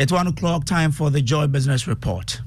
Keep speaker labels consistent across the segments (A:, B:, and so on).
A: It's one o'clock time for the Joy Business Report.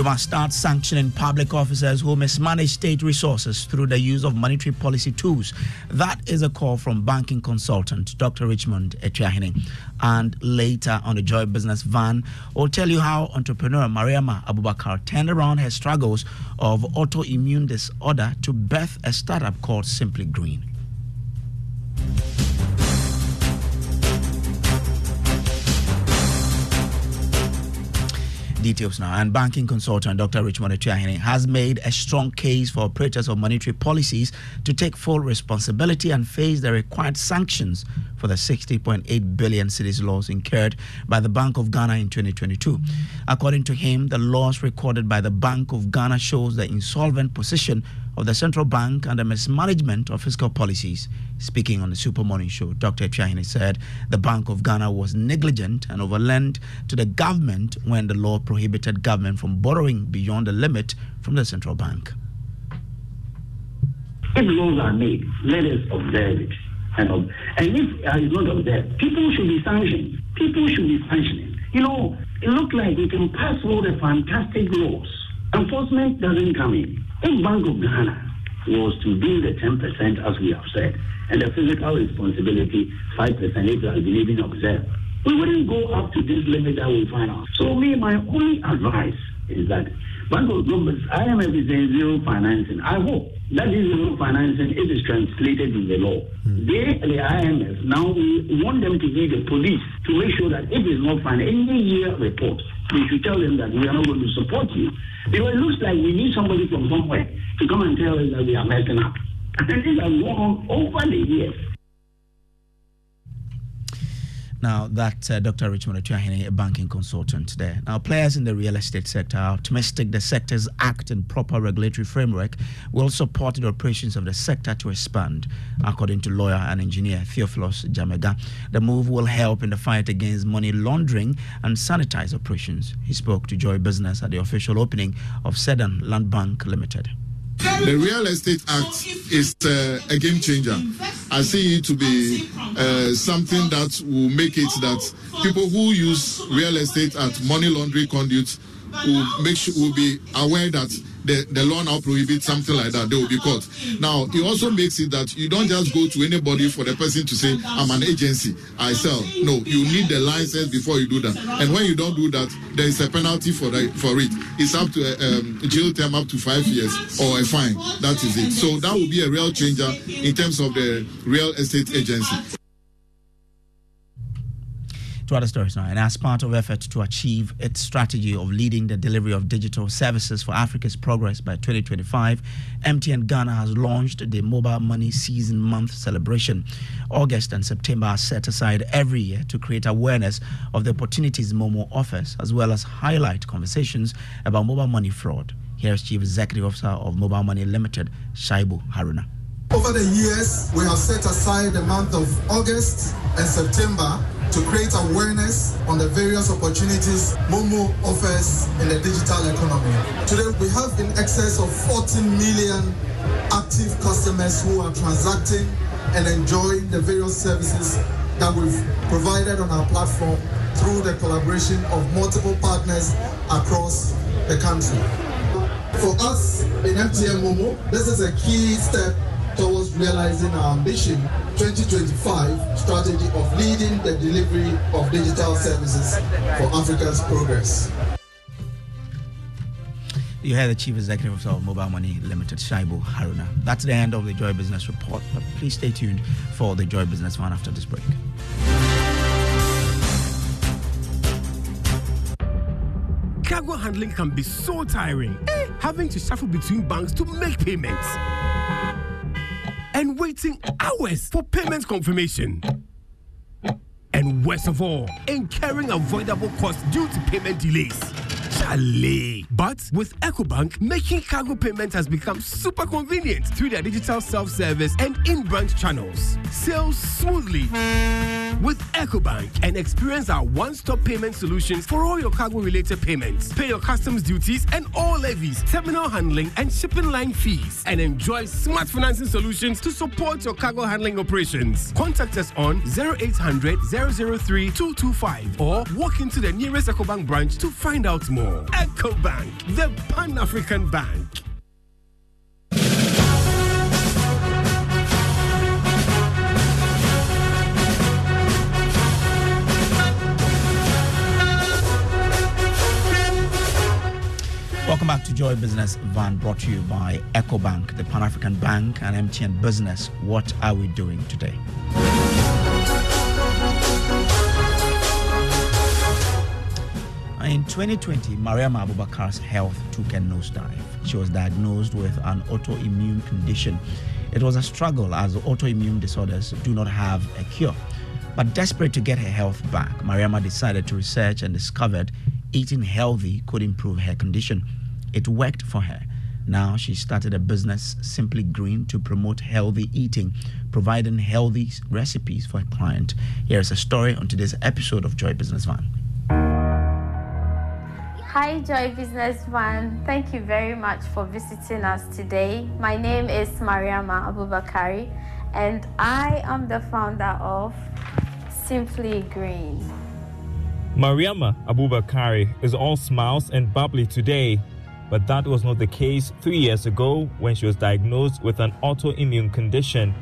A: We must start sanctioning public officers who mismanage state resources through the use of monetary policy tools. That is a call from banking consultant Dr. Richmond Atuahene. And later on the Joy Business Van, we'll tell you how entrepreneur Mariama Abubakar turned around her struggles of autoimmune disorder to birth a startup called Simply Green. Details now. And banking consultant Dr. Richmond Atuahene has made a strong case for operators of monetary policies to take full responsibility and face the required sanctions for the 60.8 billion cedis loss incurred by the Bank of Ghana in 2022. According to him, the loss recorded by the Bank of Ghana shows the insolvent position of the central bank and the mismanagement of fiscal policies. Speaking on the Super Morning Show, Dr. Atuahene said the Bank of Ghana was negligent and overlent to the government when the law prohibited government from borrowing beyond the limit from the central bank.
B: If laws are made, let us observe it. And, and if uh, it's not observed, people should be sanctioned. People should be sanctioned. You know, it looks like we can pass all the fantastic laws. Enforcement doesn't come in. If Bank of Ghana was to do the 10%, as we have said, and the fiscal responsibility 5% if you are believing observed, we wouldn't go up to this limit that we find out. So me, my only advice is that Bank of Ghana, IMF is saying zero financing. I hope that is zero financing it is translated in the law. Mm. They, the IMF, now we want them to be the police to make sure that if it's not fine, any year report, we should tell them that we are not going to support you. Because it looks like we need somebody from somewhere to come and tell us that we are messing up. And this has gone on over the years.
A: Now, that uh, Dr. Richmond Atuahene, a banking consultant there. Now, players in the real estate sector are optimistic the sector's act and proper regulatory framework will support the operations of the sector to expand. According to lawyer and engineer Theophilus Jamega, the move will help in the fight against money laundering and sanitize operations. He spoke to Joy Business at the official opening of Sedan Land Bank Limited.
C: The Real Estate Act is uh, a game changer. I see it to be uh, something that will make it that people who use real estate as money laundering conduits will make sure will be aware that the, the law now prohibits something like that, they will be caught. Now, it also makes it that you don't just go to anybody for the person to say, I'm an agency, I sell. No, you need the license before you do that. And when you don't do that, there is a penalty for, the, for it. It's up to a um, jail term up to five years or a fine. That is it. So that will be a real changer in terms of the real estate agency
A: to other stories now. And as part of effort to achieve its strategy of leading the delivery of digital services for Africa's progress by 2025, MTN Ghana has launched the Mobile Money Season Month celebration. August and September are set aside every year to create awareness of the opportunities Momo offers, as well as highlight conversations about mobile money fraud. Here's Chief Executive Officer of Mobile Money Limited, Shaibu Haruna.
D: Over the years, we have set aside the month of August and September to create awareness on the various opportunities Momo offers in the digital economy. Today, we have in excess of 14 million active customers who are transacting and enjoying the various services that we've provided on our platform through the collaboration of multiple partners across the country. For us in MTN Momo, this is a key step towards realizing our ambition 2025 strategy of leading the delivery of digital services for Africa's progress.
A: You heard the Chief Executive of Mobile Money Limited, Shaibu Haruna. That's the end of the Joy Business Report, but please stay tuned for the Joy Business Van after this break.
E: Cargo handling can be so tiring. Eh? Having to shuffle between banks to make payments and waiting hours for payment confirmation. And worst of all, incurring avoidable costs due to payment delays. Chalet. But with EcoBank, making cargo payment has become super convenient through their digital self-service and in-branch channels. Sales smoothly with EcoBank and experience our one-stop payment solutions for all your cargo-related payments. Pay your customs duties and all levies, terminal handling and shipping line fees, and enjoy smart financing solutions to support your cargo handling operations. Contact us on 0800 003 225 or walk into the nearest EcoBank branch to find out more. EcoBank, the Pan African Bank.
A: Welcome back to Joy Business Van, brought to you by EcoBank, the Pan African Bank, and MTN Business. What are we doing today? In 2020, Mariam Abubakar's health took a nosedive. She was diagnosed with an autoimmune condition. It was a struggle as autoimmune disorders do not have a cure. But desperate to get her health back, Mariama decided to research and discovered eating healthy could improve her condition. It worked for her. Now she started a business, Simply Green, to promote healthy eating, providing healthy recipes for a client. Here is a story on today's episode of Joy Business Van.
F: Hi, Joy Business Van. Thank you very much for visiting us today. My name is Mariama Abubakari, and I am the founder of Simply Green.
G: Mariama Abubakari is all smiles and bubbly today, but that was not the case three years ago when she was diagnosed with an autoimmune condition.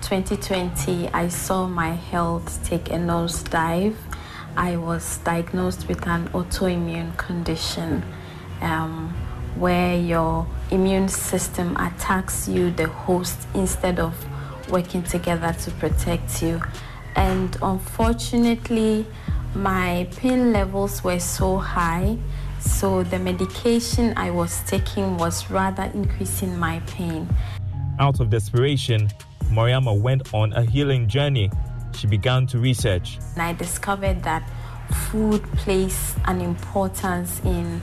F: 2020, I saw my health take a nosedive I was diagnosed with an autoimmune condition um, where your immune system attacks you, the host, instead of working together to protect you. And unfortunately, my pain levels were so high, so the medication I was taking was rather increasing my pain.
G: Out of desperation, Mariama went on a healing journey she began to research.
F: And I discovered that food plays an importance in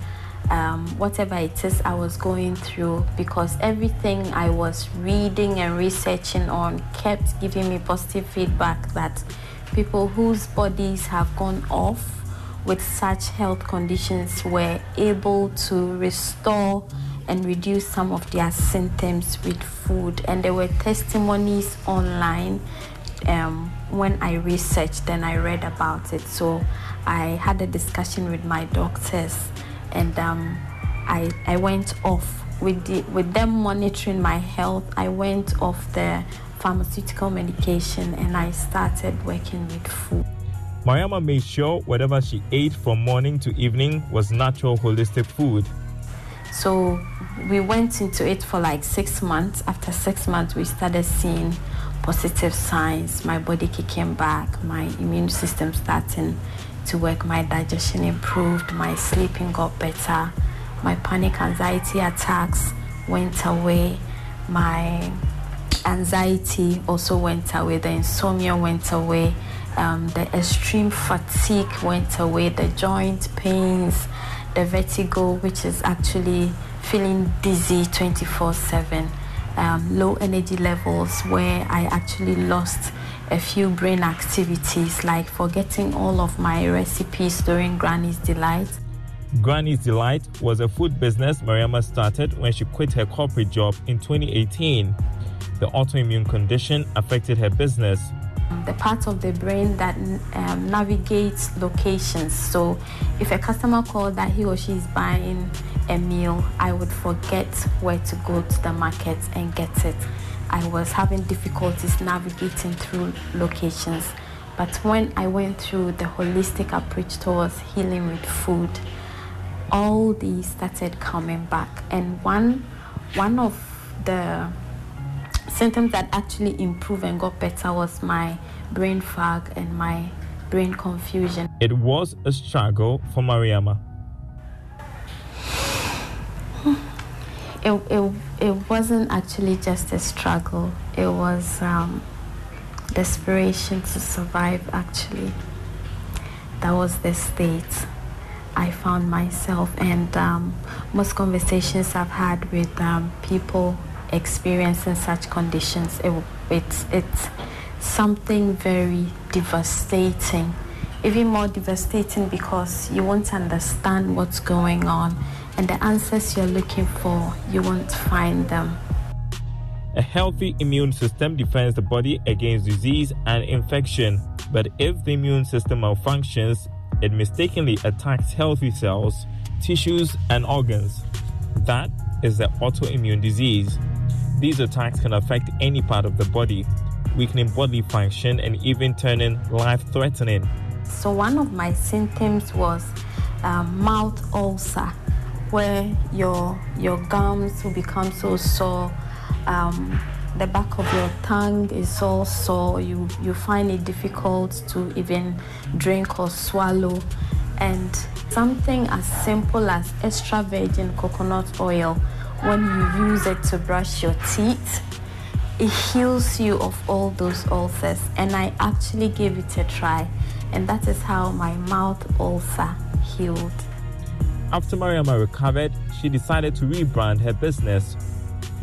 F: um, whatever it is I was going through because everything I was reading and researching on kept giving me positive feedback that people whose bodies have gone off with such health conditions were able to restore and reduce some of their symptoms with food. And there were testimonies online um, when I researched and I read about it. So I had a discussion with my doctors and um, I, I went off with, the, with them monitoring my health. I went off the pharmaceutical medication and I started working with food.
G: Mariama made sure whatever she ate from morning to evening was natural, holistic food.
F: So we went into it for like six months. After six months, we started seeing positive signs, my body kicking back, my immune system starting to work, my digestion improved, my sleeping got better, my panic anxiety attacks went away, my anxiety also went away, the insomnia went away, um, the extreme fatigue went away, the joint pains, the vertigo, which is actually feeling dizzy 24 7 um, low energy levels where I actually lost a few brain activities like forgetting all of my recipes during Granny's Delight.
G: Granny's Delight was a food business Mariama started when she quit her corporate job in 2018. The autoimmune condition affected her business.
F: The part of the brain that um, navigates locations. So, if a customer called that he or she is buying a meal, I would forget where to go to the market and get it. I was having difficulties navigating through locations. But when I went through the holistic approach towards healing with food, all these started coming back. And one, one of the symptoms that actually improved and got better was my brain fog and my brain confusion.
G: It was a struggle for Mariama.
F: it, it, it wasn't actually just a struggle, it was um, desperation to survive, actually. That was the state. I found myself. And um, most conversations I've had with um, people experiencing such conditions, it, it's, it's something very devastating. Even more devastating because you won't understand what's going on, and the answers you're looking for, you won't find them.
G: A healthy immune system defends the body against disease and infection. But if the immune system malfunctions, it mistakenly attacks healthy cells, tissues, and organs. That is the autoimmune disease. These attacks can affect any part of the body, weakening bodily function and even turning life threatening.
F: So, one of my symptoms was um, mouth ulcer, where your, your gums will become so sore. Um, the back of your tongue is all sore. You, you find it difficult to even drink or swallow. And something as simple as extra virgin coconut oil, when you use it to brush your teeth, it heals you of all those ulcers. And I actually gave it a try. And that is how my mouth ulcer healed.
G: After Mariama recovered, she decided to rebrand her business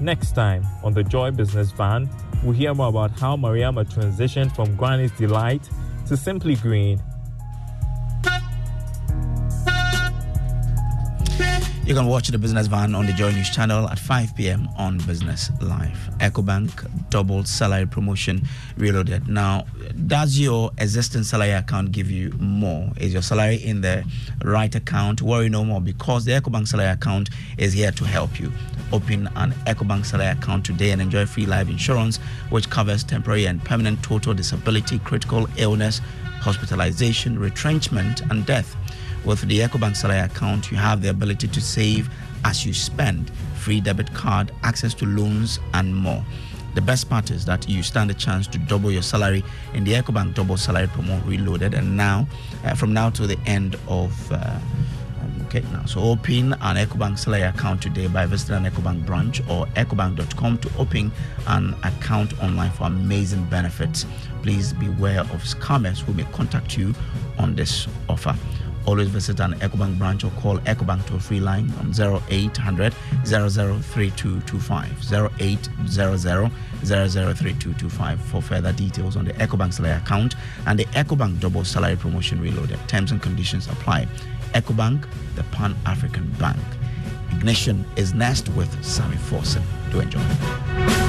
G: Next time on the Joy Business Van, we'll hear more about how Mariama transitioned from Granny's Delight to Simply Green.
A: You can watch the Business Van on the Joy News channel at 5 p.m. on Business Live. EcoBank double salary promotion reloaded. Now, does your existing salary account give you more? Is your salary in the right account? Worry no more because the EcoBank salary account is here to help you. Open an EcoBank salary account today and enjoy free life insurance, which covers temporary and permanent total disability, critical illness, hospitalization, retrenchment, and death. With the EcoBank salary account, you have the ability to save as you spend, free debit card, access to loans, and more. The best part is that you stand a chance to double your salary in the EcoBank Double Salary Promo Reloaded, and now, uh, from now to the end of. Uh, Okay, now so open an EcoBank salary account today by visiting an EcoBank branch or ecobank.com to open an account online for amazing benefits. Please beware of scammers who may contact you on this offer. Always visit an EcoBank branch or call EcoBank toll free line on 0800 003225 0800 003225 for further details on the EcoBank salary account and the EcoBank double salary promotion reloaded. Terms and conditions apply. EcoBank, the Pan African Bank. Ignition is next with Sammy Forson. Do enjoy.